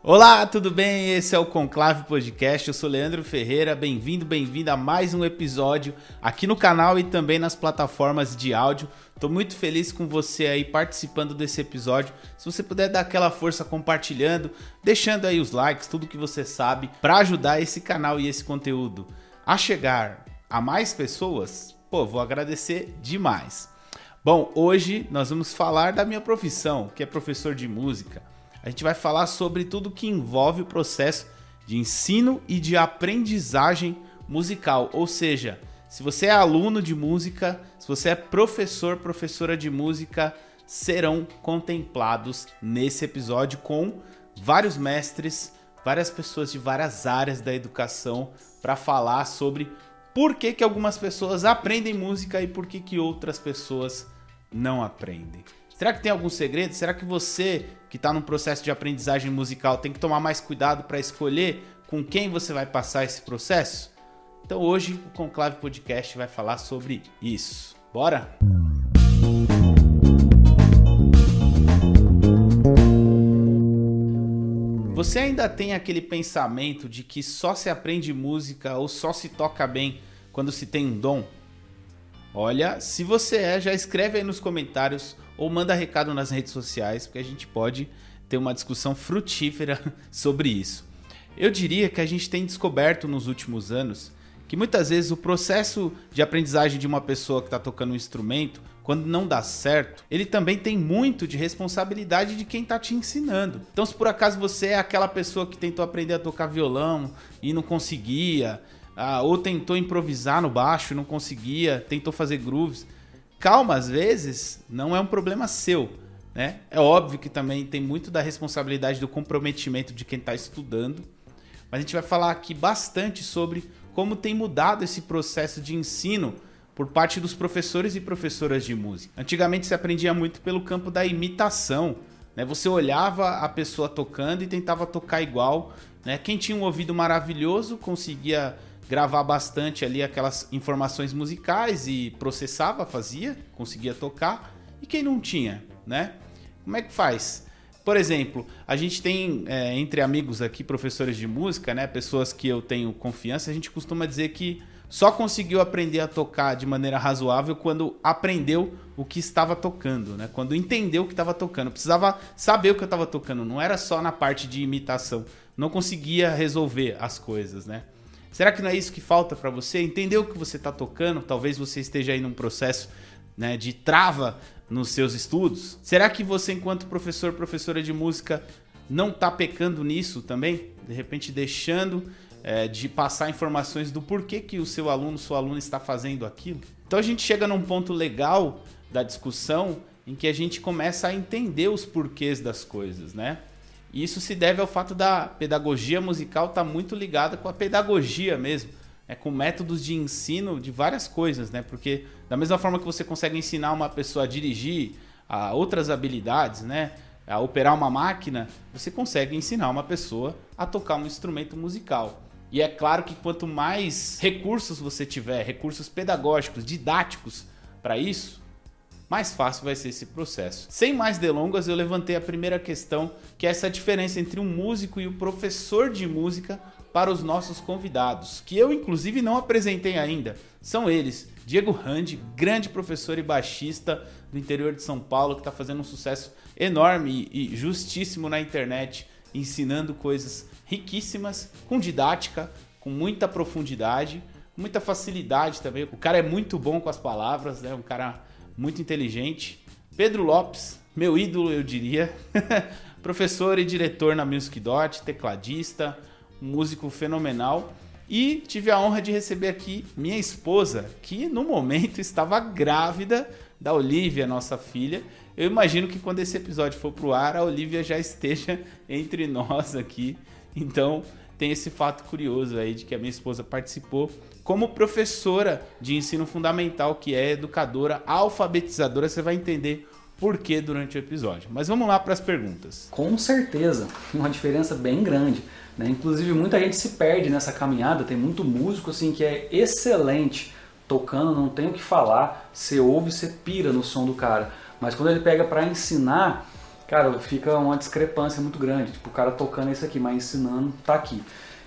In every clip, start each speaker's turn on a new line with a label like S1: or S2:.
S1: Olá, tudo bem? Esse é o Conclave Podcast. Eu sou Leandro Ferreira. Bem-vindo, bem-vinda a mais um episódio aqui no canal e também nas plataformas de áudio. Tô muito feliz com você aí participando desse episódio. Se você puder dar aquela força compartilhando, deixando aí os likes, tudo que você sabe para ajudar esse canal e esse conteúdo a chegar a mais pessoas, pô, vou agradecer demais. Bom, hoje nós vamos falar da minha profissão, que é professor de música a gente vai falar sobre tudo que envolve o processo de ensino e de aprendizagem musical. Ou seja, se você é aluno de música, se você é professor, professora de música, serão contemplados nesse episódio com vários mestres, várias pessoas de várias áreas da educação para falar sobre por que, que algumas pessoas aprendem música e por que, que outras pessoas não aprendem. Será que tem algum segredo? Será que você que está num processo de aprendizagem musical tem que tomar mais cuidado para escolher com quem você vai passar esse processo? Então hoje o Conclave Podcast vai falar sobre isso. Bora? Você ainda tem aquele pensamento de que só se aprende música ou só se toca bem quando se tem um dom? Olha, se você é, já escreve aí nos comentários ou manda recado nas redes sociais, porque a gente pode ter uma discussão frutífera sobre isso. Eu diria que a gente tem descoberto nos últimos anos que muitas vezes o processo de aprendizagem de uma pessoa que está tocando um instrumento, quando não dá certo, ele também tem muito de responsabilidade de quem está te ensinando. Então, se por acaso você é aquela pessoa que tentou aprender a tocar violão e não conseguia, ah, ou tentou improvisar no baixo e não conseguia, tentou fazer grooves, calma às vezes não é um problema seu. Né? É óbvio que também tem muito da responsabilidade do comprometimento de quem está estudando, mas a gente vai falar aqui bastante sobre como tem mudado esse processo de ensino por parte dos professores e professoras de música. Antigamente se aprendia muito pelo campo da imitação, né? Você olhava a pessoa tocando e tentava tocar igual, né? Quem tinha um ouvido maravilhoso conseguia gravar bastante ali aquelas informações musicais e processava, fazia, conseguia tocar. E quem não tinha, né? Como é que faz? Por exemplo, a gente tem é, entre amigos aqui, professores de música, né? Pessoas que eu tenho confiança, a gente costuma dizer que só conseguiu aprender a tocar de maneira razoável quando aprendeu o que estava tocando, né? Quando entendeu o que estava tocando. Precisava saber o que eu estava tocando, não era só na parte de imitação. Não conseguia resolver as coisas, né? Será que não é isso que falta para você? Entender o que você está tocando? Talvez você esteja aí num processo né, de trava nos seus estudos. Será que você, enquanto professor, professora de música, não está pecando nisso também? De repente deixando é, de passar informações do porquê que o seu aluno, sua aluna está fazendo aquilo? Então a gente chega num ponto legal da discussão em que a gente começa a entender os porquês das coisas, né? Isso se deve ao fato da pedagogia musical estar tá muito ligada com a pedagogia mesmo, é com métodos de ensino de várias coisas, né? Porque da mesma forma que você consegue ensinar uma pessoa a dirigir, a outras habilidades, né? A operar uma máquina, você consegue ensinar uma pessoa a tocar um instrumento musical. E é claro que quanto mais recursos você tiver, recursos pedagógicos, didáticos para isso, mais fácil vai ser esse processo. Sem mais delongas, eu levantei a primeira questão, que é essa diferença entre um músico e o um professor de música para os nossos convidados, que eu inclusive não apresentei ainda. São eles, Diego Randi, grande professor e baixista do interior de São Paulo, que está fazendo um sucesso enorme e justíssimo na internet, ensinando coisas riquíssimas, com didática, com muita profundidade, muita facilidade também. O cara é muito bom com as palavras, né? Um cara muito inteligente. Pedro Lopes, meu ídolo, eu diria. Professor e diretor na Music Dot, tecladista, músico fenomenal. E tive a honra de receber aqui minha esposa, que no momento estava grávida da Olivia, nossa filha. Eu imagino que quando esse episódio for pro ar, a Olivia já esteja entre nós aqui. Então, tem esse fato curioso aí de que a minha esposa participou como professora de ensino fundamental, que é educadora, alfabetizadora, você vai entender por que durante o episódio. Mas vamos lá para as perguntas.
S2: Com certeza, uma diferença bem grande. Né? Inclusive, muita gente se perde nessa caminhada, tem muito músico assim que é excelente tocando, não tem o que falar, você ouve, você pira no som do cara. Mas quando ele pega para ensinar, cara, fica uma discrepância muito grande. Tipo, o cara tocando isso aqui, mas ensinando tá aqui.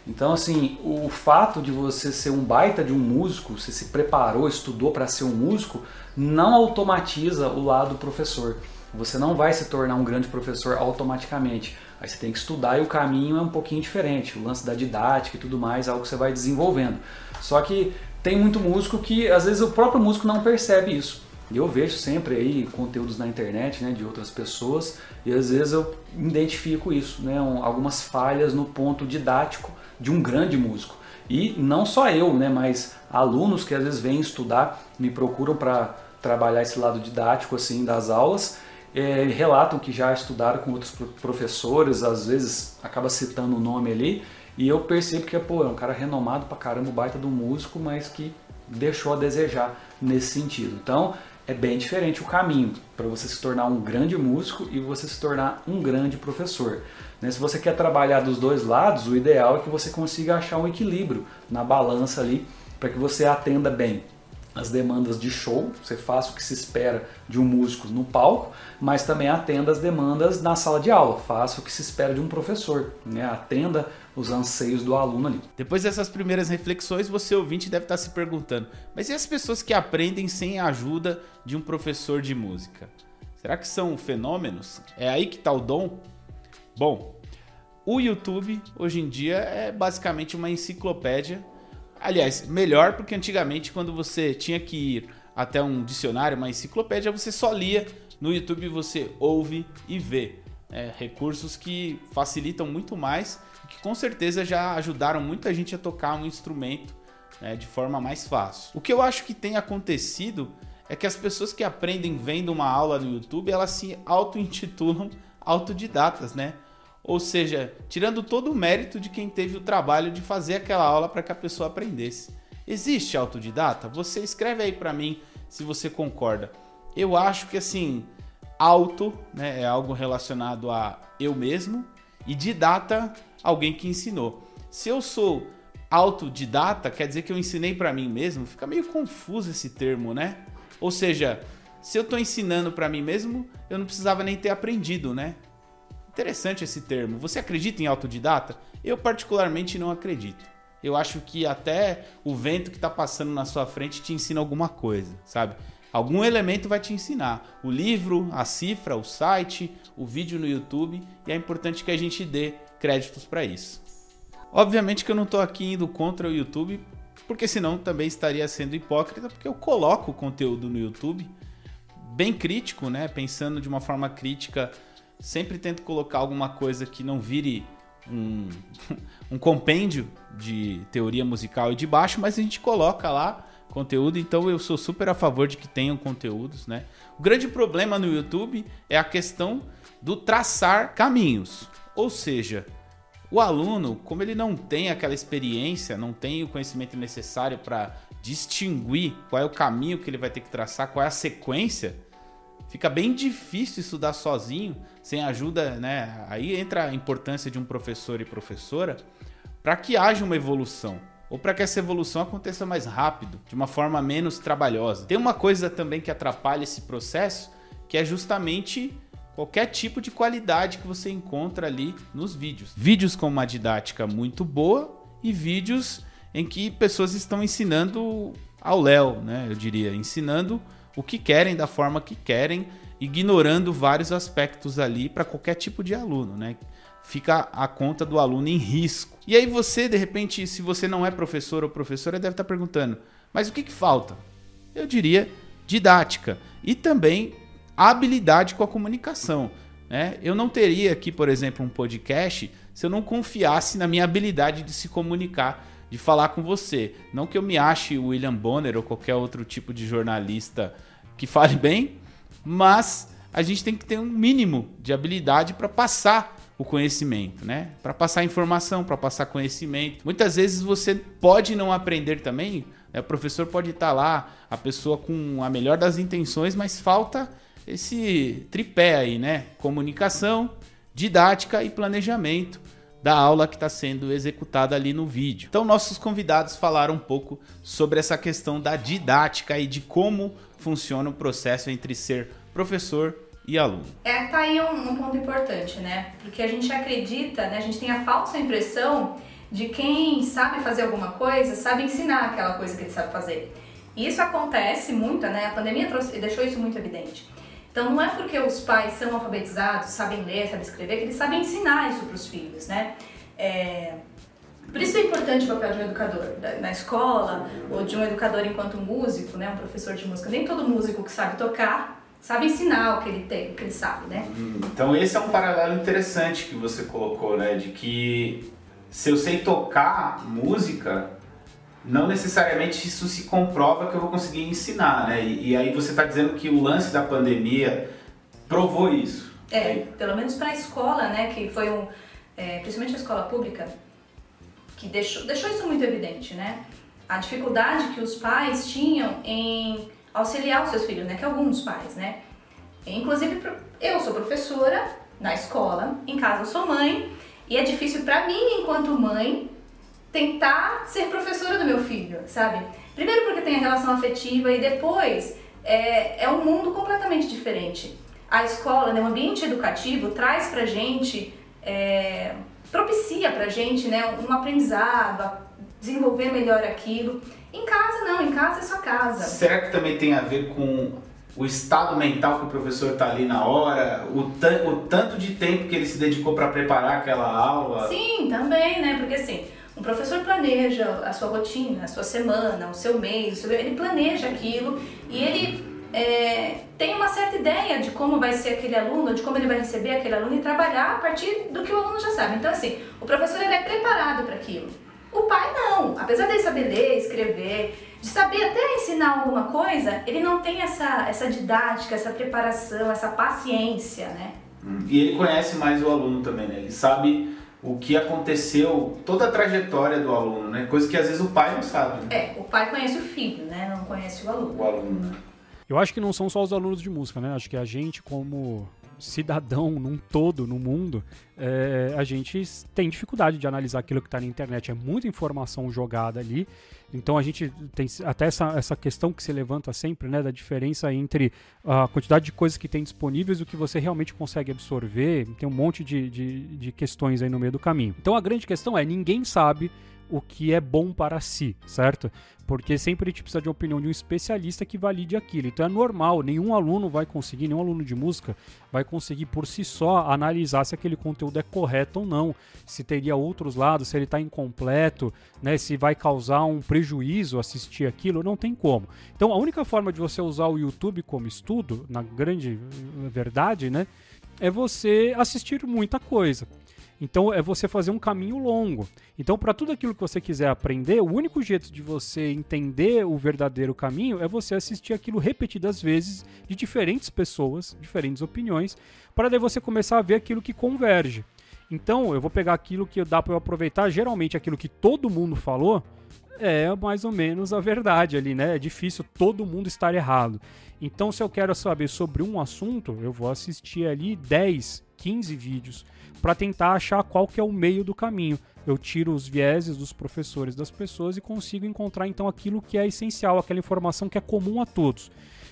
S2: Então, assim, o fato de você ser um baita de um músico, você se preparou, estudou para ser um músico, não automatiza o lado professor. Você não vai se tornar um grande professor automaticamente. Aí você tem que estudar e o caminho é um pouquinho diferente. O lance da didática e tudo mais é algo que você vai desenvolvendo. Só que tem muito músico que às vezes o próprio músico não percebe isso. E eu vejo sempre aí conteúdos na internet né, de outras pessoas e às vezes eu identifico isso, né, um, algumas falhas no ponto didático de um grande músico. E não só eu, né, mas alunos que às vezes vêm estudar, me procuram para trabalhar esse lado didático assim das aulas, é, relatam que já estudaram com outros professores, às vezes acaba citando o nome ali, e eu percebo que pô, é um cara renomado pra caramba, baita do músico, mas que deixou a desejar nesse sentido. Então, é bem diferente o caminho para você se tornar um grande músico e você se tornar um grande professor. Né? Se você quer trabalhar dos dois lados, o ideal é que você consiga achar um equilíbrio na balança ali para que você atenda bem as demandas de show, você faça o que se espera de um músico no palco, mas também atenda as demandas na sala de aula, faça o que se espera de um professor, né? atenda os anseios do aluno ali.
S1: Depois dessas primeiras reflexões, você ouvinte deve estar se perguntando: mas e as pessoas que aprendem sem a ajuda de um professor de música? Será que são fenômenos? É aí que está o dom? Bom, o YouTube hoje em dia é basicamente uma enciclopédia. Aliás, melhor porque antigamente quando você tinha que ir até um dicionário, uma enciclopédia, você só lia. No YouTube você ouve e vê. É, recursos que facilitam muito mais que com certeza já ajudaram muita gente a tocar um instrumento né, de forma mais fácil. O que eu acho que tem acontecido é que as pessoas que aprendem vendo uma aula no YouTube, elas se auto-intitulam autodidatas, né? Ou seja, tirando todo o mérito de quem teve o trabalho de fazer aquela aula para que a pessoa aprendesse. Existe autodidata? Você escreve aí para mim se você concorda. Eu acho que assim, auto, né, é algo relacionado a eu mesmo e didata alguém que ensinou. Se eu sou autodidata, quer dizer que eu ensinei para mim mesmo? Fica meio confuso esse termo, né? Ou seja, se eu estou ensinando para mim mesmo, eu não precisava nem ter aprendido, né? Interessante esse termo. Você acredita em autodidata? Eu particularmente não acredito. Eu acho que até o vento que está passando na sua frente te ensina alguma coisa, sabe? Algum elemento vai te ensinar. O livro, a cifra, o site, o vídeo no YouTube. E é importante que a gente dê créditos para isso. Obviamente que eu não estou aqui indo contra o YouTube, porque senão também estaria sendo hipócrita, porque eu coloco o conteúdo no YouTube bem crítico, né? Pensando de uma forma crítica, sempre tento colocar alguma coisa que não vire um, um compêndio de teoria musical e de baixo, mas a gente coloca lá conteúdo, então eu sou super a favor de que tenham conteúdos, né? O grande problema no YouTube é a questão do traçar caminhos. Ou seja, o aluno, como ele não tem aquela experiência, não tem o conhecimento necessário para distinguir qual é o caminho que ele vai ter que traçar, qual é a sequência, fica bem difícil estudar sozinho, sem ajuda, né? Aí entra a importância de um professor e professora para que haja uma evolução ou para que essa evolução aconteça mais rápido, de uma forma menos trabalhosa. Tem uma coisa também que atrapalha esse processo, que é justamente qualquer tipo de qualidade que você encontra ali nos vídeos. Vídeos com uma didática muito boa e vídeos em que pessoas estão ensinando ao Léo, né? Eu diria, ensinando o que querem da forma que querem, ignorando vários aspectos ali para qualquer tipo de aluno, né? Fica a conta do aluno em risco. E aí você, de repente, se você não é professor ou professora, deve estar perguntando: mas o que, que falta? Eu diria didática e também habilidade com a comunicação. Né? Eu não teria aqui, por exemplo, um podcast se eu não confiasse na minha habilidade de se comunicar, de falar com você. Não que eu me ache William Bonner ou qualquer outro tipo de jornalista que fale bem, mas a gente tem que ter um mínimo de habilidade para passar o conhecimento, né? Para passar informação, para passar conhecimento. Muitas vezes você pode não aprender também, né? o professor pode estar lá, a pessoa com a melhor das intenções, mas falta esse tripé aí, né? Comunicação, didática e planejamento da aula que está sendo executada ali no vídeo. Então, nossos convidados falaram um pouco sobre essa questão da didática e de como funciona o processo entre ser professor e aluno.
S3: É, tá aí um, um, ponto importante, né? Porque a gente acredita, né? A gente tem a falsa impressão de quem sabe fazer alguma coisa, sabe ensinar aquela coisa que ele sabe fazer. E isso acontece muito, né? A pandemia trouxe, deixou isso muito evidente. Então não é porque os pais são alfabetizados, sabem ler, sabem escrever, que eles sabem ensinar isso para os filhos, né? É... Por isso é importante o papel de um educador na escola, ou de um educador enquanto músico, né? Um professor de música. Nem todo músico que sabe tocar sabe ensinar o que ele tem, o que ele sabe, né?
S1: Hum, então esse é um paralelo interessante que você colocou, né? De que se eu sei tocar música, não necessariamente isso se comprova que eu vou conseguir ensinar, né? E, e aí você está dizendo que o lance da pandemia provou isso.
S3: É, pelo menos para a escola, né? Que foi um, é, principalmente a escola pública, que deixou, deixou isso muito evidente, né? A dificuldade que os pais tinham em auxiliar os seus filhos, né? Que alguns pais, né? Inclusive, eu sou professora na escola, em casa eu sou mãe, e é difícil para mim, enquanto mãe, tentar ser professora do meu filho, sabe? Primeiro porque tem a relação afetiva e depois é, é um mundo completamente diferente. A escola, né, o ambiente educativo traz pra gente, é, propicia pra gente né, um aprendizado, desenvolver melhor aquilo. Em casa não, em casa é sua casa.
S1: Será que também tem a ver com o estado mental que o professor está ali na hora, o, o tanto de tempo que ele se dedicou para preparar aquela aula?
S3: Sim, também, né? Porque assim, um professor planeja a sua rotina, a sua semana, o seu mês, o ele planeja aquilo e ele é, tem uma certa ideia de como vai ser aquele aluno, de como ele vai receber aquele aluno e trabalhar a partir do que o aluno já sabe. Então, assim, o professor ele é preparado para aquilo. O pai não, apesar dele saber ler, escrever, de saber até ensinar alguma coisa, ele não tem essa, essa didática, essa preparação, essa paciência, né?
S1: Hum, e ele conhece mais o aluno também, né? Ele sabe o que aconteceu, toda a trajetória do aluno, né? Coisa que às vezes o pai não sabe.
S3: Né? É, o pai conhece o filho, né? Não conhece o aluno.
S1: O aluno, né?
S4: Eu acho que não são só os alunos de música, né? Acho que a gente, como cidadão num todo, no mundo, é, a gente tem dificuldade de analisar aquilo que está na internet. É muita informação jogada ali. Então a gente tem até essa, essa questão que se levanta sempre, né, da diferença entre a quantidade de coisas que tem disponíveis e o que você realmente consegue absorver. Tem um monte de, de, de questões aí no meio do caminho. Então a grande questão é: ninguém sabe o que é bom para si, certo? Porque sempre a gente precisa de uma opinião de um especialista que valide aquilo. Então é normal, nenhum aluno vai conseguir, nenhum aluno de música vai conseguir por si só analisar se aquele conteúdo é correto ou não, se teria outros lados, se ele está incompleto, né, se vai causar um prejuízo assistir aquilo, não tem como. Então a única forma de você usar o YouTube como estudo, na grande verdade, né, é você assistir muita coisa. Então é você fazer um caminho longo. Então, para tudo aquilo que você quiser aprender, o único jeito de você entender o verdadeiro caminho é você assistir aquilo repetidas vezes de diferentes pessoas, diferentes opiniões, para daí você começar a ver aquilo que converge. Então, eu vou pegar aquilo que dá para eu aproveitar, geralmente aquilo que todo mundo falou, é mais ou menos a verdade ali, né? É difícil todo mundo estar errado. Então, se eu quero saber sobre um assunto, eu vou assistir ali 10, 15 vídeos para tentar achar qual que é o meio do caminho. Eu tiro os vieses dos professores das pessoas e consigo encontrar então aquilo que é essencial, aquela informação que é comum a todos.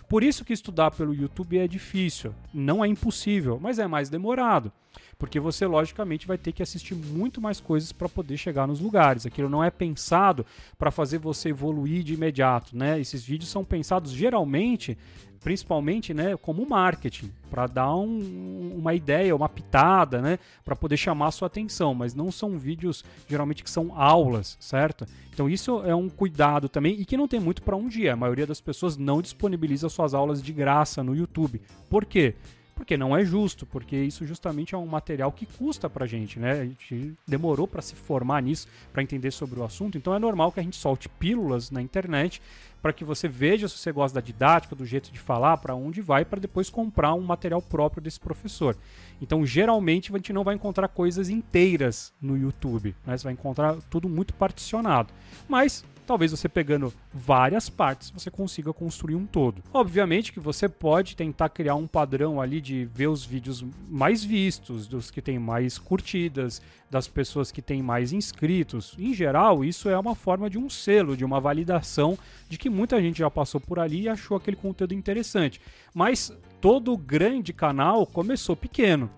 S4: Por isso que estudar pelo YouTube é difícil. Não é impossível, mas é mais demorado. Porque você, logicamente, vai ter que assistir muito mais coisas para poder chegar nos lugares. Aquilo não é pensado para fazer você evoluir de imediato. Né? Esses vídeos são pensados geralmente principalmente, né, como marketing, para dar um, uma ideia, uma pitada, né, para poder chamar a sua atenção, mas não são vídeos geralmente que são aulas, certo? Então isso é um cuidado também e que não tem muito para um dia. A maioria das pessoas não disponibiliza suas aulas de graça no YouTube. Por quê? Porque não é justo, porque isso justamente é um material que custa pra gente, né? A gente demorou para se formar nisso, para entender sobre o assunto, então é normal que a gente solte pílulas na internet para que você veja se você gosta da didática, do jeito de falar, para onde vai, para depois comprar um material próprio desse professor. Então, geralmente, a gente não vai encontrar coisas inteiras no YouTube, né? você vai encontrar tudo muito particionado. Mas talvez você pegando várias partes você consiga construir um todo. Obviamente que você pode tentar criar um padrão ali de ver os vídeos mais vistos, dos que têm mais curtidas, das pessoas que têm mais inscritos. Em geral, isso é uma forma de um selo, de uma validação de que muita gente já passou por ali e achou aquele conteúdo interessante. Mas todo grande canal começou pequeno.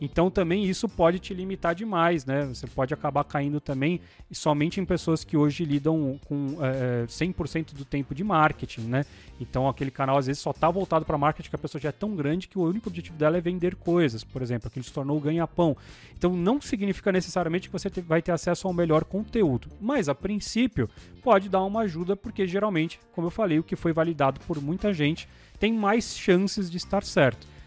S4: Então também isso pode te limitar demais, né? Você pode acabar caindo também somente em pessoas que hoje lidam com é, 100% do tempo de marketing, né? Então aquele canal às vezes só está voltado para marketing que a pessoa já é tão grande que o único objetivo dela é vender coisas, por exemplo, que se tornou ganha-pão. Então não significa necessariamente que você vai ter acesso ao melhor conteúdo, mas a princípio pode dar uma ajuda porque geralmente, como eu falei, o que foi validado por muita gente tem mais chances de estar certo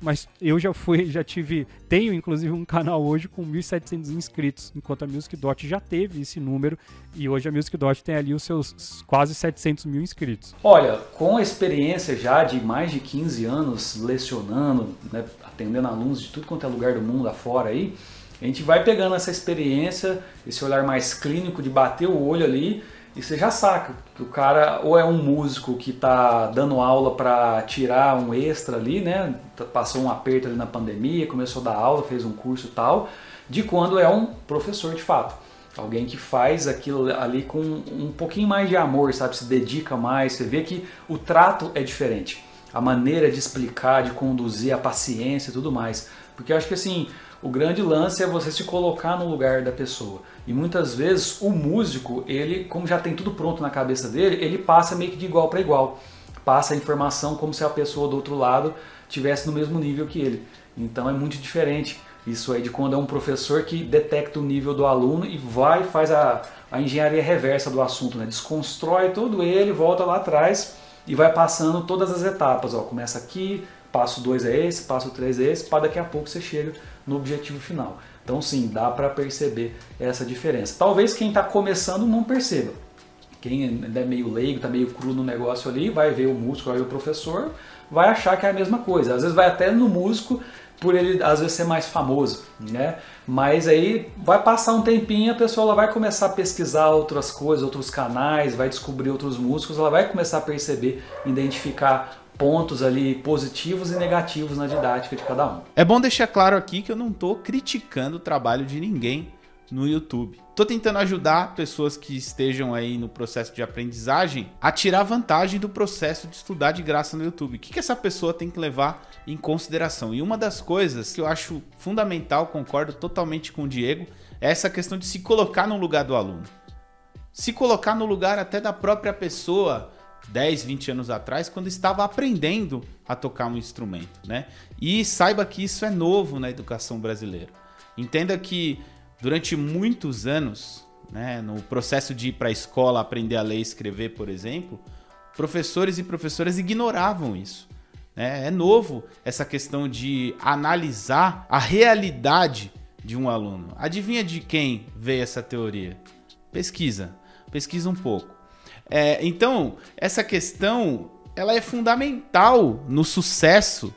S4: mas eu já fui, já tive, tenho inclusive um canal hoje com 1.700 inscritos, enquanto a Music Dot já teve esse número e hoje a Music Dot tem ali os seus quase 700 mil inscritos.
S2: Olha, com a experiência já de mais de 15 anos lecionando, né, atendendo alunos de tudo quanto é lugar do mundo afora aí, a gente vai pegando essa experiência, esse olhar mais clínico de bater o olho ali e você já saca que o cara ou é um músico que está dando aula para tirar um extra ali, né? Tá, passou um aperto ali na pandemia, começou a dar aula, fez um curso tal, de quando é um professor de fato. Alguém que faz aquilo ali com um pouquinho mais de amor, sabe? Se dedica mais, você vê que o trato é diferente. A maneira de explicar, de conduzir, a paciência e tudo mais. Porque eu acho que assim, o grande lance é você se colocar no lugar da pessoa. E muitas vezes o músico, ele, como já tem tudo pronto na cabeça dele, ele passa meio que de igual para igual. Passa a informação como se a pessoa do outro lado tivesse no mesmo nível que ele. Então é muito diferente isso aí de quando é um professor que detecta o nível do aluno e vai faz a, a engenharia reversa do assunto, né? desconstrói todo ele, volta lá atrás e vai passando todas as etapas. Ó, começa aqui, passo 2 é esse, passo 3 é esse, para daqui a pouco você chega no objetivo final. Então sim, dá para perceber essa diferença. Talvez quem está começando não perceba. Quem é meio leigo, está meio cru no negócio ali, vai ver o músico, vai ver o professor, vai achar que é a mesma coisa. Às vezes vai até no músico por ele às vezes ser mais famoso, né? Mas aí vai passar um tempinho, a pessoa ela vai começar a pesquisar outras coisas, outros canais, vai descobrir outros músicos, ela vai começar a perceber, identificar pontos ali positivos e negativos na didática de cada um.
S1: É bom deixar claro aqui que eu não estou criticando o trabalho de ninguém no YouTube. Estou tentando ajudar pessoas que estejam aí no processo de aprendizagem a tirar vantagem do processo de estudar de graça no YouTube. O que, que essa pessoa tem que levar em consideração? E uma das coisas que eu acho fundamental, concordo totalmente com o Diego, é essa questão de se colocar no lugar do aluno. Se colocar no lugar até da própria pessoa 10, 20 anos atrás, quando estava aprendendo a tocar um instrumento, né? E saiba que isso é novo na educação brasileira. Entenda que durante muitos anos, né, no processo de ir para a escola aprender a ler e escrever, por exemplo, professores e professoras ignoravam isso. Né? É novo essa questão de analisar a realidade de um aluno. Adivinha de quem veio essa teoria? Pesquisa, pesquisa um pouco. É, então, essa questão ela é fundamental no sucesso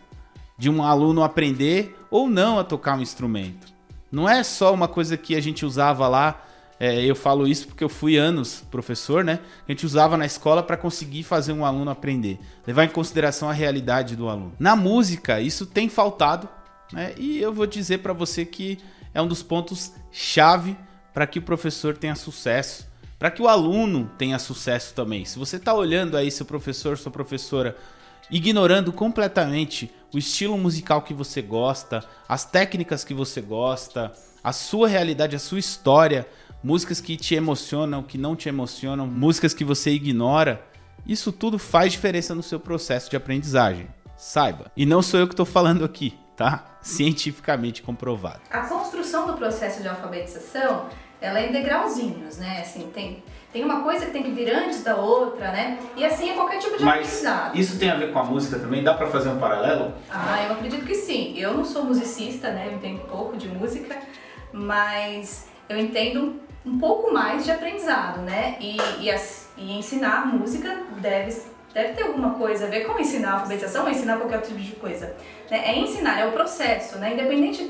S1: de um aluno aprender ou não a tocar um instrumento. Não é só uma coisa que a gente usava lá. É, eu falo isso porque eu fui anos professor, né? A gente usava na escola para conseguir fazer um aluno aprender, levar em consideração a realidade do aluno. Na música, isso tem faltado, né? E eu vou dizer para você que é um dos pontos chave para que o professor tenha sucesso para que o aluno tenha sucesso também. Se você está olhando aí seu professor, sua professora, ignorando completamente o estilo musical que você gosta, as técnicas que você gosta, a sua realidade, a sua história, músicas que te emocionam, que não te emocionam, músicas que você ignora, isso tudo faz diferença no seu processo de aprendizagem. Saiba. E não sou eu que estou falando aqui, tá? Cientificamente comprovado.
S3: A construção do processo de alfabetização ela é em degrauzinhos, né? Assim, tem, tem uma coisa que tem que vir antes da outra, né? E assim é qualquer tipo de
S1: Mas
S3: aprendizado.
S1: isso tem a ver com a música também? Dá para fazer um paralelo?
S3: Ah, eu acredito que sim. Eu não sou musicista, né? Eu entendo pouco de música, mas eu entendo um pouco mais de aprendizado, né? E, e, as, e ensinar música deve, deve ter alguma coisa a ver com ensinar alfabetização ou ensinar qualquer outro tipo de coisa. Né? É ensinar, é o processo, né? Independente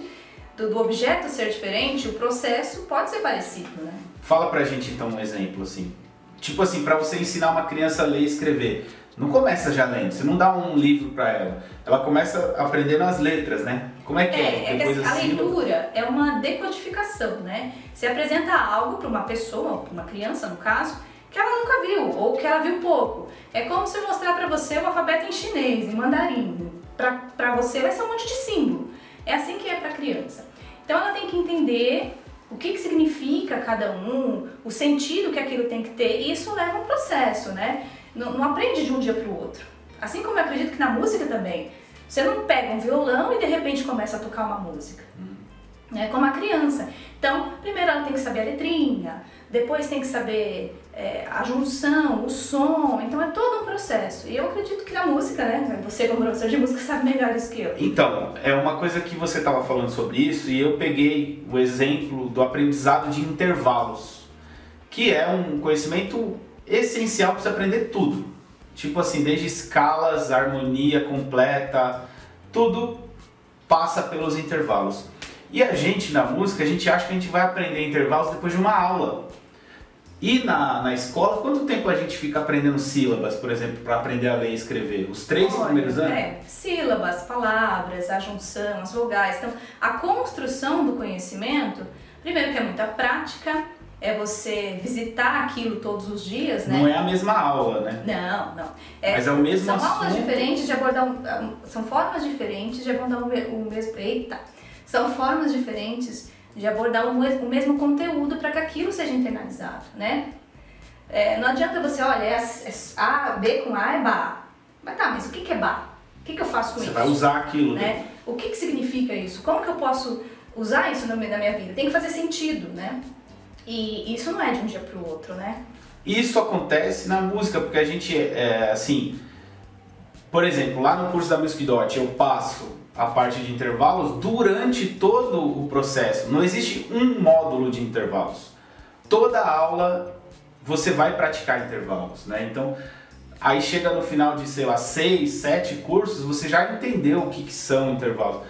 S3: do, do, objeto ser diferente, o processo pode ser parecido, né?
S1: Fala pra gente então um exemplo assim. Tipo assim, para você ensinar uma criança a ler e escrever, não começa já lendo, você não dá um livro para ela. Ela começa aprendendo as letras, né? Como é que é?
S3: é, é que a leitura é uma decodificação, né? Você apresenta algo para uma pessoa, para uma criança no caso, que ela nunca viu ou que ela viu pouco. É como se eu mostrar para você o alfabeto em chinês, em mandarim para você vai ser um monte de símbolo. É assim que é para criança. Então ela tem que entender o que, que significa cada um, o sentido que aquilo tem que ter, e isso leva um processo, né? Não, não aprende de um dia para o outro. Assim como eu acredito que na música também. Você não pega um violão e de repente começa a tocar uma música. Hum. Né? Como a criança. Então, primeiro ela tem que saber a letrinha, depois tem que saber é, a junção, o som, então é todo um processo. E eu acredito que na música, né? Você como professor de música sabe melhor isso que eu.
S1: Então, é uma coisa que você estava falando sobre isso e eu peguei o exemplo do aprendizado de intervalos, que é um conhecimento essencial para você aprender tudo. Tipo assim, desde escalas, harmonia completa, tudo passa pelos intervalos. E a gente na música, a gente acha que a gente vai aprender intervalos depois de uma aula. E na, na escola, quanto tempo a gente fica aprendendo sílabas, por exemplo, para aprender a ler e escrever? Os três Olha, primeiros anos?
S3: É, sílabas, palavras, a junção, as vogais. Então, a construção do conhecimento, primeiro que é muita prática, é você visitar aquilo todos os dias, né?
S1: Não é a mesma aula, né?
S3: Não, não.
S1: É, Mas é o mesmo
S3: São
S1: assunto.
S3: aulas diferentes de abordar, um, são formas diferentes de abordar o mesmo, eita, são formas diferentes de abordar o mesmo conteúdo seja internalizado, né? É, não adianta você, olha, é, é A, B com A é Bá. Mas tá, mas o que, que é Bá? O que, que eu faço com
S1: você
S3: isso?
S1: Você vai usar aquilo.
S3: Né? O que, que significa isso? Como que eu posso usar isso na minha vida? Tem que fazer sentido, né? E isso não é de um dia para o outro, né?
S1: Isso acontece na música, porque a gente, é, assim, por exemplo, lá no curso da Music Dot eu passo a parte de intervalos durante todo o processo. Não existe um módulo de intervalos. Toda aula você vai praticar intervalos, né? Então, aí chega no final de, sei lá, seis, sete cursos, você já entendeu o que, que são intervalos.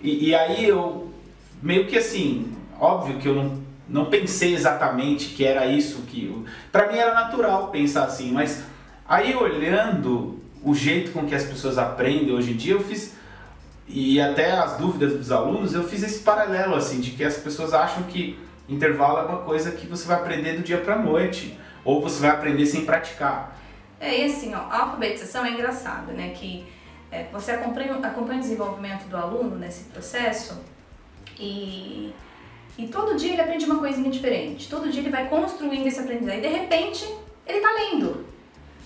S1: E, e aí eu, meio que assim, óbvio que eu não, não pensei exatamente que era isso que... para mim era natural pensar assim, mas aí olhando o jeito com que as pessoas aprendem hoje em dia, eu fiz e até as dúvidas dos alunos, eu fiz esse paralelo assim de que as pessoas acham que intervalo é uma coisa que você vai aprender do dia para noite ou você vai aprender sem praticar.
S3: É, e assim, ó, a alfabetização é engraçado, né? Que é, você acompanha, acompanha o desenvolvimento do aluno nesse processo e, e todo dia ele aprende uma coisinha diferente. Todo dia ele vai construindo esse aprendizado e de repente ele está lendo.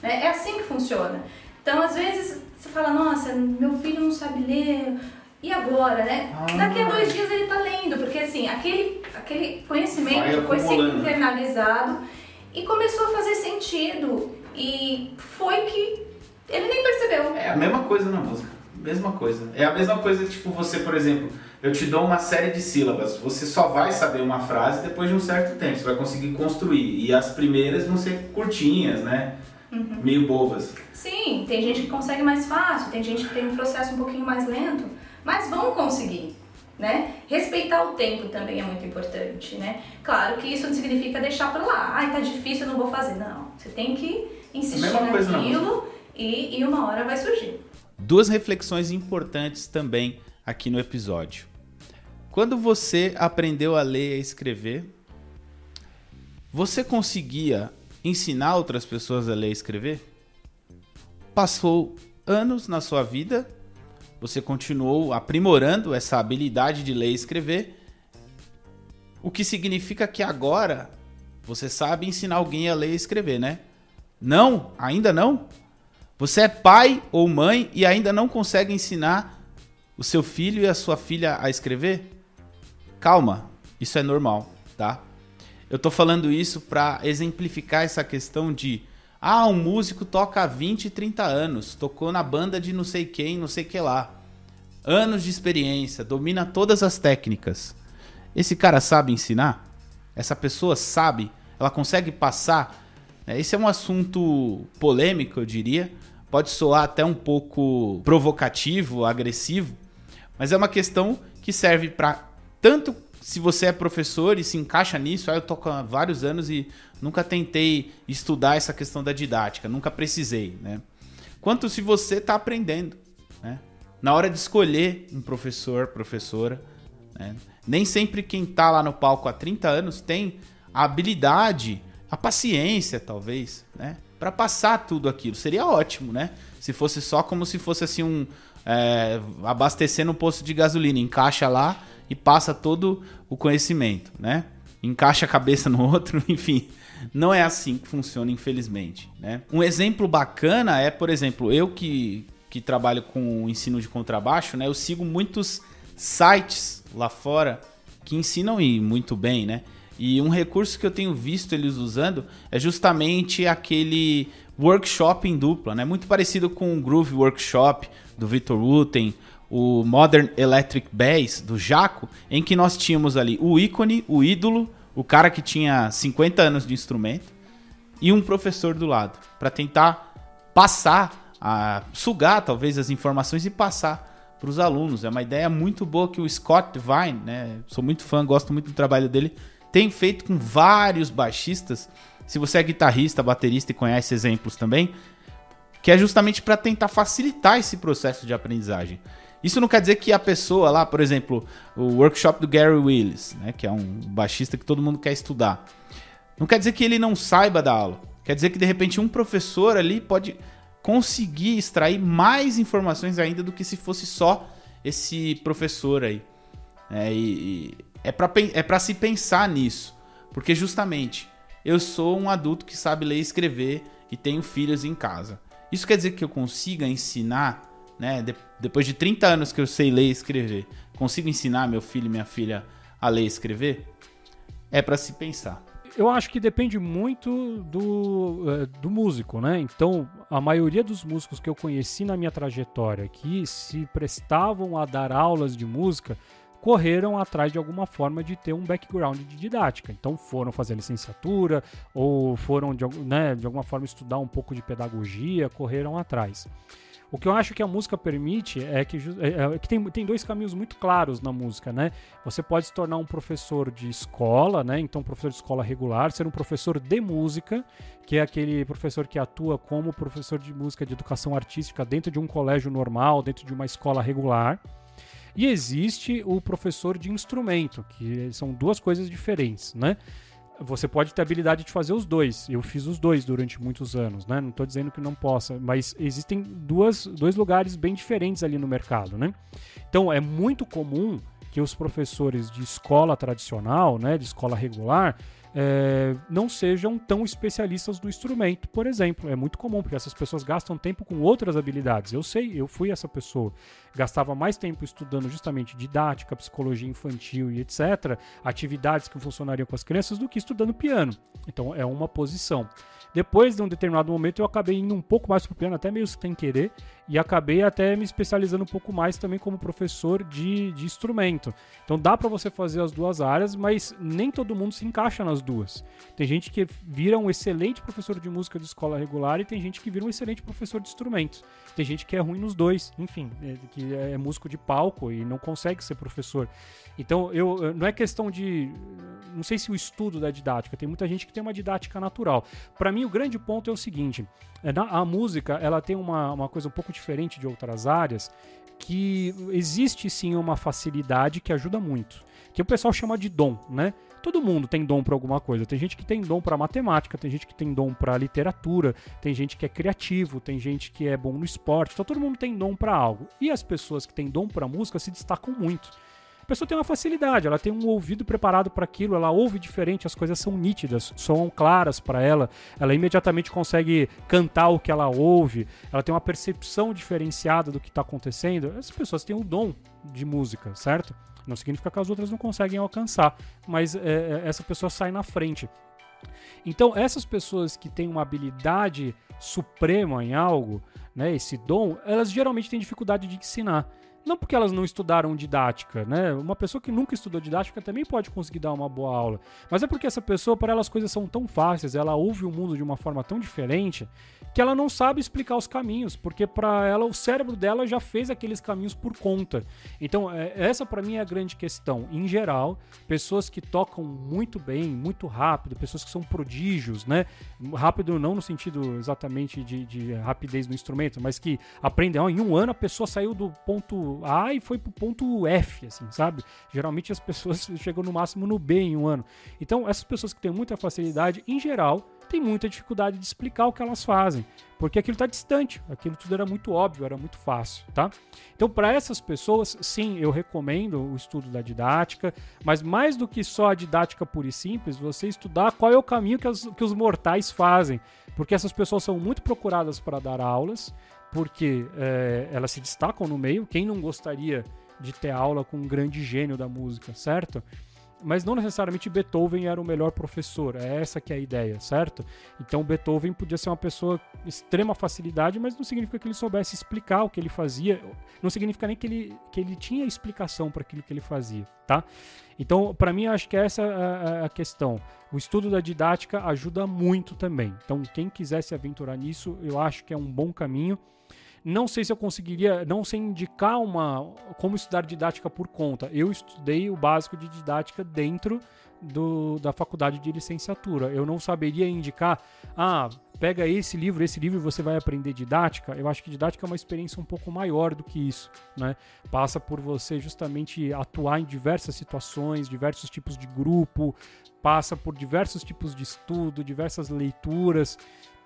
S3: Né? É assim que funciona. Então, às vezes, você fala, nossa, meu filho não sabe ler, e agora, né? Ah. Daqui a dois dias ele tá lendo, porque assim, aquele, aquele conhecimento foi sendo internalizado e começou a fazer sentido. E foi que ele nem percebeu.
S1: É a mesma coisa na música. Mesma coisa. É a mesma coisa, tipo, você, por exemplo, eu te dou uma série de sílabas. Você só vai saber uma frase depois de um certo tempo. Você vai conseguir construir. E as primeiras vão ser curtinhas, né? Uhum. Meio bobas.
S3: Sim, tem gente que consegue mais fácil, tem gente que tem um processo um pouquinho mais lento, mas vão conseguir. Né? Respeitar o tempo também é muito importante, né? Claro que isso não significa deixar para lá, ai, tá difícil, eu não vou fazer. Não, você tem que insistir naquilo e, e uma hora vai surgir.
S1: Duas reflexões importantes também aqui no episódio. Quando você aprendeu a ler e a escrever, você conseguia ensinar outras pessoas a ler e escrever? Passou anos na sua vida, você continuou aprimorando essa habilidade de ler e escrever, o que significa que agora você sabe ensinar alguém a ler e escrever, né? Não, ainda não. Você é pai ou mãe e ainda não consegue ensinar o seu filho e a sua filha a escrever? Calma, isso é normal, tá? Eu tô falando isso para exemplificar essa questão de ah, um músico toca há 20, 30 anos, tocou na banda de não sei quem, não sei que lá. Anos de experiência, domina todas as técnicas. Esse cara sabe ensinar? Essa pessoa sabe? Ela consegue passar? É, esse é um assunto polêmico, eu diria. Pode soar até um pouco provocativo, agressivo, mas é uma questão que serve para tanto se você é professor e se encaixa nisso, aí eu tô há vários anos e nunca tentei estudar essa questão da didática, nunca precisei, né? Quanto se você está aprendendo, né? Na hora de escolher um professor, professora, né? nem sempre quem está lá no palco há 30 anos tem a habilidade, a paciência, talvez, né? Para passar tudo aquilo. Seria ótimo, né? Se fosse só como se fosse assim um, é, abastecendo um posto de gasolina, encaixa lá e passa todo o conhecimento, né? Encaixa a cabeça no outro, enfim. Não é assim que funciona, infelizmente. Né? Um exemplo bacana é, por exemplo, eu que, que trabalho com ensino de contrabaixo, né? Eu sigo muitos sites lá fora que ensinam e muito bem, né? E um recurso que eu tenho visto eles usando é justamente aquele workshop em dupla, né? Muito parecido com o Groove Workshop do Victor Wooten, o Modern Electric Bass do Jaco, em que nós tínhamos ali o ícone, o ídolo, o cara que tinha 50 anos de instrumento e um professor do lado, para tentar passar, a, sugar talvez as informações e passar para os alunos. É uma ideia muito boa que o Scott Vine, né? Sou muito fã, gosto muito do trabalho dele, tem feito com vários baixistas. Se você é guitarrista, baterista e conhece exemplos também, que é justamente para tentar facilitar esse processo de aprendizagem. Isso não quer dizer que a pessoa lá, por exemplo, o workshop do Gary Willis, né, que é um baixista que todo mundo quer estudar, não quer dizer que ele não saiba da aula. Quer dizer que de repente um professor ali pode conseguir extrair mais informações ainda do que se fosse só esse professor aí. É, e, é para é se pensar nisso. Porque justamente eu sou um adulto que sabe ler e escrever e tenho filhos em casa. Isso quer dizer que eu consiga ensinar, né? De, depois de 30 anos que eu sei ler e escrever, consigo ensinar meu filho e minha filha a ler e escrever? É para se pensar.
S4: Eu acho que depende muito do, eh, do músico, né? Então, a maioria dos músicos que eu conheci na minha trajetória que se prestavam a dar aulas de música correram atrás de alguma forma de ter um background de didática. Então foram fazer licenciatura ou foram de, né, de alguma forma estudar um pouco de pedagogia, correram atrás. O que eu acho que a música permite é que, é, é, que tem, tem dois caminhos muito claros na música, né? Você pode se tornar um professor de escola, né? Então, professor de escola regular, ser um professor de música, que é aquele professor que atua como professor de música de educação artística dentro de um colégio normal, dentro de uma escola regular. E existe o professor de instrumento, que são duas coisas diferentes, né? Você pode ter a habilidade de fazer os dois. Eu fiz os dois durante muitos anos, né? Não estou dizendo que não possa, mas existem duas, dois lugares bem diferentes ali no mercado, né? Então é muito comum que os professores de escola tradicional, né, de escola regular, é, não sejam tão especialistas no instrumento, por exemplo. É muito comum, porque essas pessoas gastam tempo com outras habilidades. Eu sei, eu fui essa pessoa. Gastava mais tempo estudando justamente didática, psicologia infantil e etc., atividades que funcionariam com as crianças, do que estudando piano. Então é uma posição. Depois de um determinado momento, eu acabei indo um pouco mais pro piano, até meio sem querer, e acabei até me especializando um pouco mais também como professor de, de instrumento. Então dá para você fazer as duas áreas, mas nem todo mundo se encaixa nas duas. Tem gente que vira um excelente professor de música de escola regular e tem gente que vira um excelente professor de instrumento. Tem gente que é ruim nos dois, enfim, é, que é músico de palco e não consegue ser professor. Então, eu não é questão de não sei se o estudo da didática, tem muita gente que tem uma didática natural. Para mim, o grande ponto é o seguinte: é, a música ela tem uma, uma coisa um pouco diferente de outras áreas, que existe sim uma facilidade que ajuda muito, que o pessoal chama de dom, né? Todo mundo tem dom para alguma coisa. Tem gente que tem dom para matemática, tem gente que tem dom para literatura, tem gente que é criativo, tem gente que é bom no esporte. Então todo mundo tem dom para algo. E as pessoas que têm dom para música se destacam muito pessoa tem uma facilidade, ela tem um ouvido preparado para aquilo, ela ouve diferente, as coisas são nítidas, são claras para ela, ela imediatamente consegue cantar o que ela ouve, ela tem uma percepção diferenciada do que está acontecendo. Essas pessoas têm o dom de música, certo? Não significa que as outras não conseguem alcançar, mas é, é essa pessoa sai na frente. Então, essas pessoas que têm uma habilidade suprema em algo, né, esse dom, elas geralmente têm dificuldade de ensinar. Não porque elas não estudaram didática, né? Uma pessoa que nunca estudou didática também pode conseguir dar uma boa aula. Mas é porque essa pessoa, para ela as coisas são tão fáceis, ela ouve o mundo de uma forma tão diferente, que ela não sabe explicar os caminhos, porque para ela o cérebro dela já fez aqueles caminhos por conta. Então, é, essa para mim é a grande questão. Em geral, pessoas que tocam muito bem, muito rápido, pessoas que são prodígios, né? Rápido não no sentido exatamente de, de rapidez no instrumento, mas que aprendem, em um ano a pessoa saiu do ponto A e foi pro ponto F, assim, sabe? Geralmente as pessoas chegam no máximo no B em um ano. Então, essas pessoas que têm muita facilidade, em geral, têm muita dificuldade de explicar o que elas fazem, porque aquilo está distante, aquilo tudo era muito óbvio, era muito fácil, tá? Então, para essas pessoas, sim, eu recomendo o estudo da didática, mas mais do que só a didática pura e simples, você estudar qual é o caminho que, as, que os mortais fazem, porque essas pessoas são muito procuradas para dar aulas, porque é, elas se destacam no meio. Quem não gostaria de ter aula com um grande gênio da música, certo? Mas não necessariamente Beethoven era o melhor professor, é essa que é a ideia, certo? Então Beethoven podia ser uma pessoa extrema facilidade, mas não significa que ele soubesse explicar o que ele fazia, não significa nem que ele, que ele tinha explicação para aquilo que ele fazia, tá? Então, para mim, acho que essa é a questão. O estudo da didática ajuda muito também. Então, quem quiser se aventurar nisso, eu acho que é um bom caminho. Não sei se eu conseguiria, não sei indicar uma como estudar didática por conta. Eu estudei o básico de didática dentro do, da faculdade de licenciatura. Eu não saberia indicar, ah, pega esse livro, esse livro você vai aprender didática. Eu acho que didática é uma experiência um pouco maior do que isso, né? Passa por você justamente atuar em diversas situações, diversos tipos de grupo, passa por diversos tipos de estudo, diversas leituras.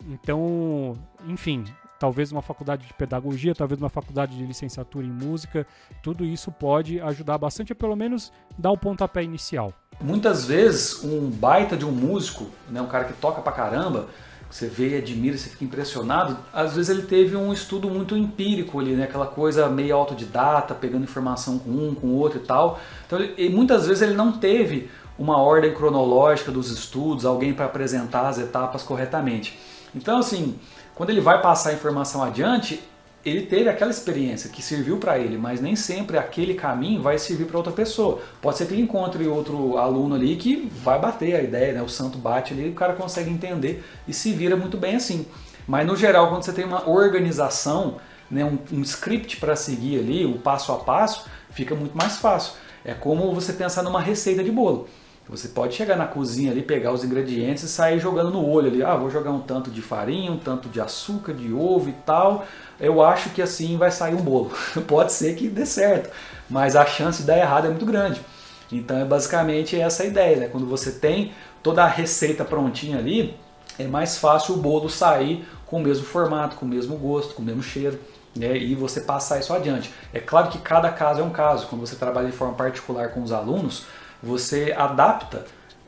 S4: Então, enfim, talvez uma faculdade de pedagogia, talvez uma faculdade de licenciatura em música, tudo isso pode ajudar bastante a pelo menos dar o pontapé inicial.
S2: Muitas vezes um baita de um músico, né, um cara que toca pra caramba, você vê e admira, você fica impressionado, às vezes ele teve um estudo muito empírico ali, né, aquela coisa meio autodidata, pegando informação com um, com outro e tal. Então, ele, muitas vezes ele não teve uma ordem cronológica dos estudos, alguém para apresentar as etapas corretamente. Então, assim, quando ele vai passar a informação adiante, ele teve aquela experiência que serviu para ele, mas nem sempre aquele caminho vai servir para outra pessoa. Pode ser que ele encontre outro aluno ali que vai bater a ideia, né? o santo bate ali, o cara consegue entender e se vira muito bem assim. Mas no geral, quando você tem uma organização, né, um, um script para seguir ali, o passo a passo, fica muito mais fácil. É como você pensar numa receita de bolo. Você pode chegar na cozinha ali, pegar os ingredientes e sair jogando no olho ali. Ah, vou jogar um tanto de farinha, um tanto de açúcar, de ovo e tal. Eu acho que assim vai sair um bolo. pode ser que dê certo, mas a chance de dar errado é muito grande. Então é basicamente essa a ideia, né? Quando você tem toda a receita prontinha ali, é mais fácil o bolo sair com o mesmo formato, com o mesmo gosto, com o mesmo cheiro. Né, e você passar isso adiante. É claro que cada caso é um caso. Quando você trabalha de forma particular com os alunos, você adapta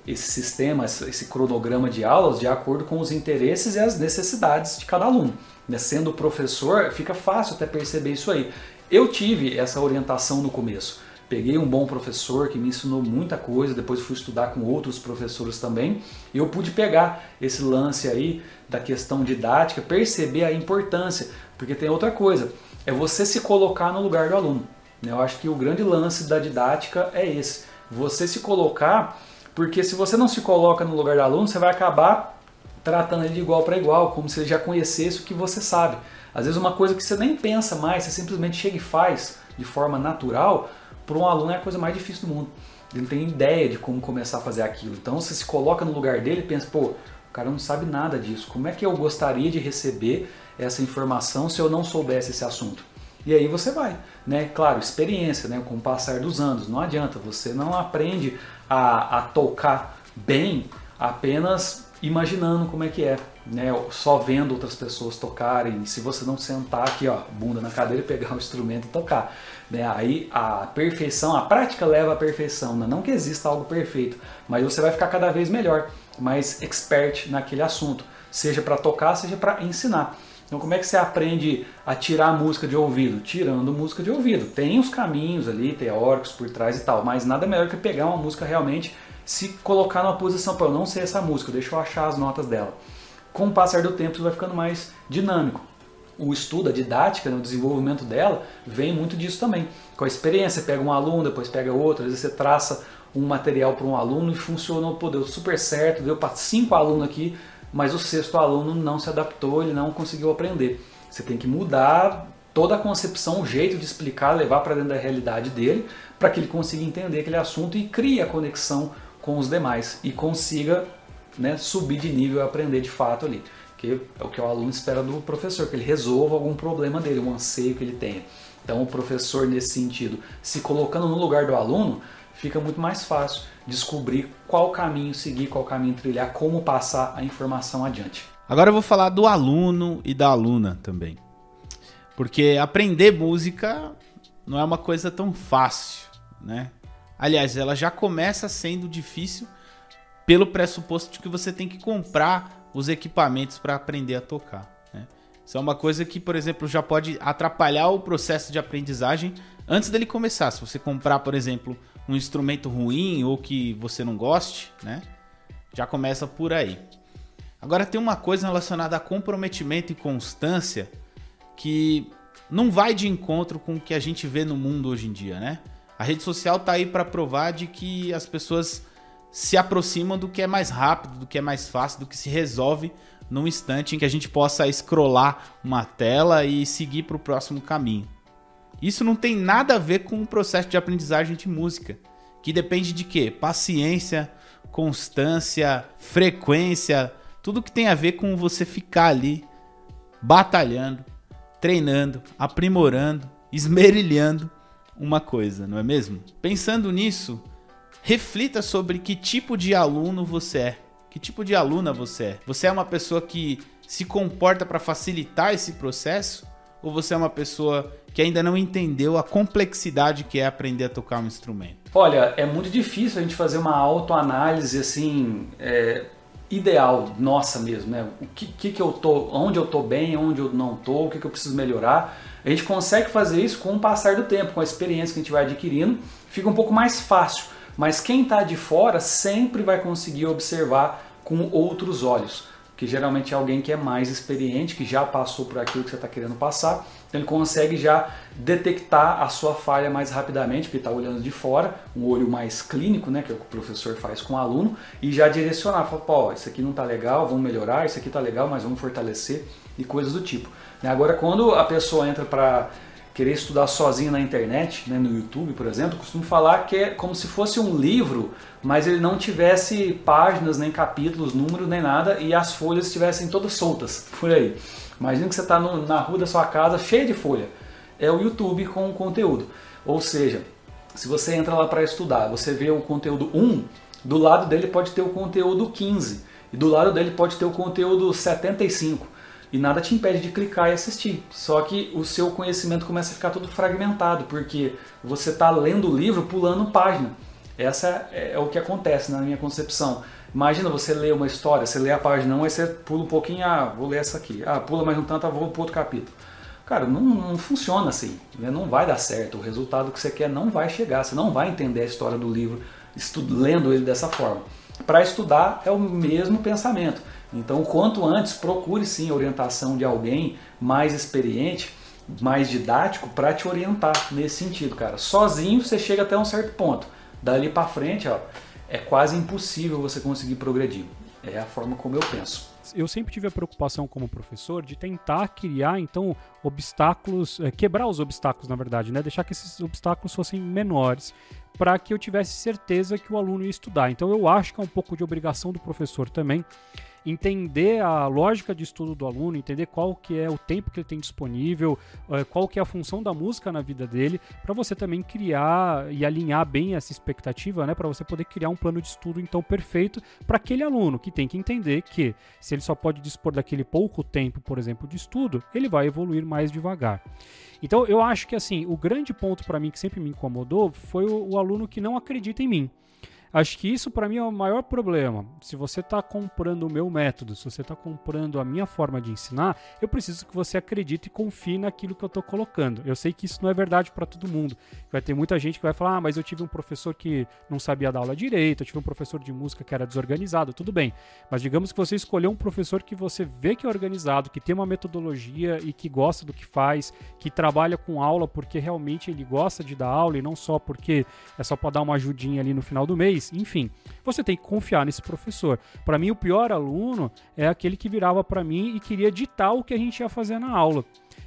S2: esse sistema, esse cronograma de aulas de acordo com os interesses e as necessidades de cada aluno. Né? Sendo professor, fica fácil até perceber isso aí. Eu tive essa orientação no começo. Peguei um bom professor que me ensinou muita coisa, depois fui estudar com outros professores também, e eu pude pegar esse lance aí da questão didática, perceber a importância, porque tem outra coisa, é você se colocar no lugar do aluno. Né? Eu acho que o grande lance da didática é esse você se colocar, porque se você não se coloca no lugar do aluno, você vai acabar tratando ele de igual para igual, como se ele já conhecesse o que você sabe. Às vezes uma coisa que você nem pensa mais, você simplesmente chega e faz de forma natural, para um aluno é a coisa mais difícil do mundo. Ele não tem ideia de como começar a fazer aquilo. Então você se coloca no lugar dele e pensa, pô, o cara não sabe nada disso. Como é que eu gostaria de receber essa informação se eu não soubesse esse assunto? E aí você vai, né? Claro, experiência, né? Com o passar dos anos, não adianta, você não aprende a, a tocar bem apenas imaginando como é que é, né? Só vendo outras pessoas tocarem. Se você não sentar aqui, ó, bunda na cadeira e pegar o instrumento e tocar, né? Aí a perfeição, a prática leva à perfeição, né? não que exista algo perfeito, mas você vai ficar cada vez melhor, mais expert naquele assunto, seja para tocar, seja para ensinar. Então como é que você aprende a tirar música de ouvido? Tirando música de ouvido. Tem os caminhos ali, teóricos por trás e tal, mas nada melhor que pegar uma música realmente, se colocar numa posição para eu não sei essa música, deixa eu achar as notas dela. Com o passar do tempo isso vai ficando mais dinâmico. O estudo, a didática, né, o desenvolvimento dela, vem muito disso também. Com a experiência, pega um aluno, depois pega outro, às vezes você traça um material para um aluno e funcionou, pô, deu super certo, deu para cinco alunos aqui, mas o sexto aluno não se adaptou, ele não conseguiu aprender. Você tem que mudar toda a concepção, o jeito de explicar, levar para dentro da realidade dele, para que ele consiga entender aquele assunto e crie a conexão com os demais e consiga né, subir de nível e aprender de fato ali. Que é o que o aluno espera do professor, que ele resolva algum problema dele, um anseio que ele tenha. Então, o professor, nesse sentido, se colocando no lugar do aluno, fica muito mais fácil descobrir qual caminho seguir, qual caminho trilhar, como passar a informação adiante.
S1: Agora eu vou falar do aluno e da aluna também. Porque aprender música não é uma coisa tão fácil, né? Aliás, ela já começa sendo difícil pelo pressuposto de que você tem que comprar os equipamentos para aprender a tocar. Né? Isso é uma coisa que, por exemplo, já pode atrapalhar o processo de aprendizagem antes dele começar. Se você comprar, por exemplo, um instrumento ruim ou que você não goste, né? Já começa por aí. Agora tem uma coisa relacionada a comprometimento e constância que não vai de encontro com o que a gente vê no mundo hoje em dia, né? A rede social tá aí para provar de que as pessoas se aproximam do que é mais rápido, do que é mais fácil, do que se resolve num instante em que a gente possa scrollar uma tela e seguir para o próximo caminho. Isso não tem nada a ver com o processo de aprendizagem de música, que depende de quê? Paciência, constância, frequência, tudo que tem a ver com você ficar ali batalhando, treinando, aprimorando, esmerilhando uma coisa, não é mesmo? Pensando nisso, reflita sobre que tipo de aluno você é. Que tipo de aluna você é? Você é uma pessoa que se comporta para facilitar esse processo? Ou você é uma pessoa que ainda não entendeu a complexidade que é aprender a tocar um instrumento?
S2: Olha, é muito difícil a gente fazer uma autoanálise assim é, ideal, nossa mesmo, né? O que, que, que eu tô, onde eu tô bem, onde eu não tô, o que, que eu preciso melhorar. A gente consegue fazer isso com o passar do tempo, com a experiência que a gente vai adquirindo, fica um pouco mais fácil. Mas quem está de fora sempre vai conseguir observar com outros olhos que geralmente é alguém que é mais experiente, que já passou por aquilo que você está querendo passar, então ele consegue já detectar a sua falha mais rapidamente, porque está olhando de fora, um olho mais clínico, né, que é o que o professor faz com o aluno, e já direcionar, falar, pô, isso aqui não está legal, vamos melhorar, isso aqui está legal, mas vamos fortalecer, e coisas do tipo. Agora, quando a pessoa entra para querer estudar sozinho na internet, né, no YouTube, por exemplo, costumo falar que é como se fosse um livro, mas ele não tivesse páginas, nem capítulos, números, nem nada, e as folhas estivessem todas soltas por aí. Imagina que você está na rua da sua casa cheia de folha. É o YouTube com o conteúdo. Ou seja, se você entra lá para estudar, você vê o conteúdo 1, do lado dele pode ter o conteúdo 15, e do lado dele pode ter o conteúdo 75 e nada te impede de clicar e assistir. Só que o seu conhecimento começa a ficar todo fragmentado, porque você está lendo o livro pulando página. Essa é, é, o que acontece na minha concepção. Imagina você ler uma história, você lê a página 1, aí você pula um pouquinho, ah, vou ler essa aqui. Ah, pula mais um tanto, ah, vou para outro capítulo. Cara, não, não funciona assim. Né? Não vai dar certo. O resultado que você quer não vai chegar. Você não vai entender a história do livro lendo ele dessa forma. Para estudar é o mesmo pensamento. Então, quanto antes, procure sim a orientação de alguém mais experiente, mais didático, para te orientar nesse sentido, cara. Sozinho você chega até um certo ponto. Dali para frente, ó, é quase impossível você conseguir progredir. É a forma como eu penso.
S4: Eu sempre tive a preocupação como professor de tentar criar, então, obstáculos, é, quebrar os obstáculos, na verdade, né? Deixar que esses obstáculos fossem menores, para que eu tivesse certeza que o aluno ia estudar. Então, eu acho que é um pouco de obrigação do professor também entender a lógica de estudo do aluno, entender qual que é o tempo que ele tem disponível, eh, qual que é a função da música na vida dele, para você também criar e alinhar bem essa expectativa, né, para você poder criar um plano de estudo então perfeito para aquele aluno que tem que entender que se ele só pode dispor daquele pouco tempo, por exemplo, de estudo, ele vai evoluir mais devagar. Então eu acho que assim, o grande ponto para mim que sempre me incomodou foi o, o aluno que não acredita em mim. Acho que isso para mim é o maior problema. Se você está comprando o meu método, se você está comprando a minha forma de ensinar, eu preciso que você acredite e confie naquilo que eu estou colocando. Eu sei que isso não é verdade para todo mundo. Vai ter muita gente que vai falar: ah, mas eu tive um professor que não sabia dar aula direito, eu tive um professor de música que era desorganizado. Tudo bem. Mas digamos que você escolheu um professor que você vê que é organizado, que tem uma metodologia e que gosta do que faz, que trabalha com aula porque realmente ele gosta de dar aula e não só porque é só para dar uma ajudinha ali no final do mês enfim, você tem que confiar nesse professor. Para mim, o pior aluno é aquele que virava para mim e queria ditar o que a gente ia fazer na aula.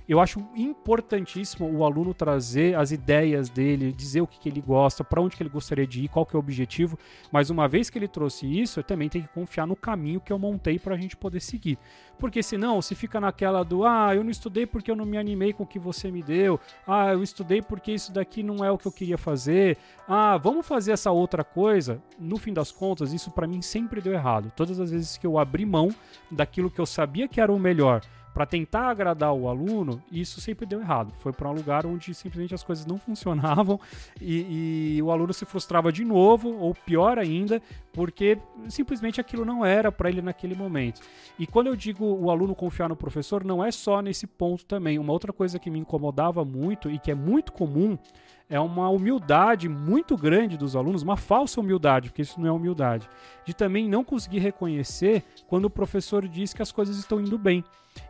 S4: Eu acho importantíssimo o aluno trazer as ideias dele, dizer o que, que ele gosta, para onde que ele gostaria de ir, qual que é o objetivo. Mas uma vez que ele trouxe isso, eu também tenho que confiar no caminho que eu montei para a gente poder seguir. Porque senão, se fica naquela do ah, eu não estudei porque eu não me animei com o que você me deu, ah, eu estudei porque isso daqui não é o que eu queria fazer, ah, vamos fazer essa outra coisa. No fim das contas, isso para mim sempre deu errado. Todas as vezes que eu abri mão daquilo que eu sabia que era o melhor para tentar agradar o aluno, isso sempre deu errado. Foi para um lugar onde simplesmente as coisas não funcionavam e, e o aluno se frustrava de novo, ou pior ainda, porque simplesmente aquilo não era para ele naquele momento. E quando eu digo o aluno confiar no professor, não é só nesse ponto também. Uma outra coisa que me incomodava muito e que é muito comum é uma humildade muito grande dos alunos, uma falsa humildade, porque isso não é humildade, de também não conseguir reconhecer quando o professor diz que as coisas estão indo bem.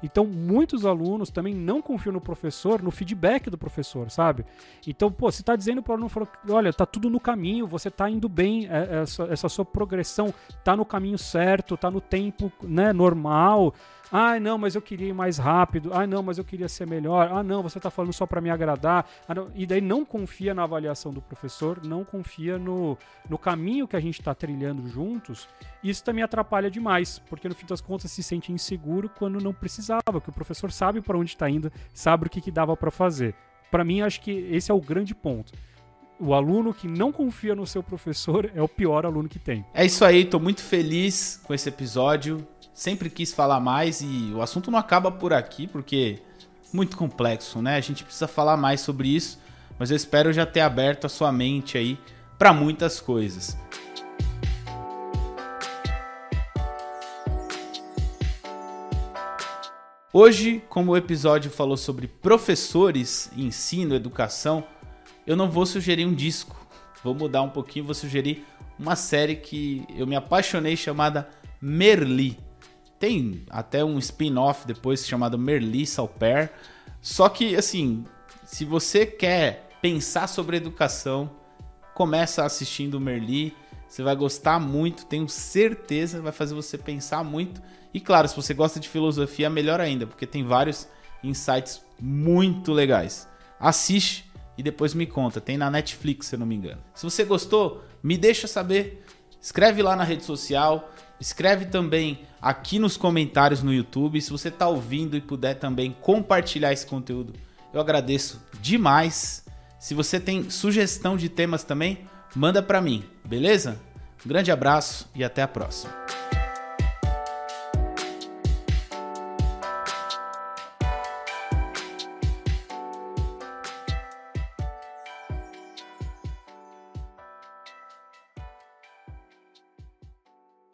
S4: Então, muitos alunos também não confiam no professor, no feedback do professor, sabe? Então, pô, você está dizendo para o aluno, olha, tá tudo no caminho, você está indo bem, é, essa, essa sua progressão está no caminho certo, está no tempo né, normal, ah, não, mas eu queria ir mais rápido. Ah, não, mas eu queria ser melhor. Ah, não, você está falando só para me agradar. Ah, e daí não confia na avaliação do professor, não confia no, no caminho que a gente está trilhando juntos. Isso também atrapalha demais, porque no fim das contas se sente inseguro quando não precisava, que o professor sabe para onde está indo, sabe o que, que dava para fazer. Para mim, acho que esse é o grande ponto o aluno que não confia no seu professor é o pior aluno que tem.
S1: É isso aí, estou muito feliz com esse episódio sempre quis falar mais e o assunto não acaba por aqui, porque muito complexo, né? A gente precisa falar mais sobre isso, mas eu espero já ter aberto a sua mente aí para muitas coisas. Hoje, como o episódio falou sobre professores, ensino, educação, eu não vou sugerir um disco. Vou mudar um pouquinho, vou sugerir uma série que eu me apaixonei chamada Merli. Tem até um spin-off depois chamado Merli Salper. Só que, assim, se você quer pensar sobre educação, começa assistindo Merli. Você vai gostar muito, tenho certeza, vai fazer você pensar muito. E claro, se você gosta de filosofia, melhor ainda, porque tem vários insights muito legais. Assiste e depois me conta. Tem na Netflix, se eu não me engano. Se você gostou, me deixa saber. Escreve lá na rede social. Escreve também aqui nos comentários no YouTube. Se você está ouvindo e puder também compartilhar esse conteúdo, eu agradeço demais. Se você tem sugestão de temas também, manda para mim, beleza? Um grande abraço e até a próxima.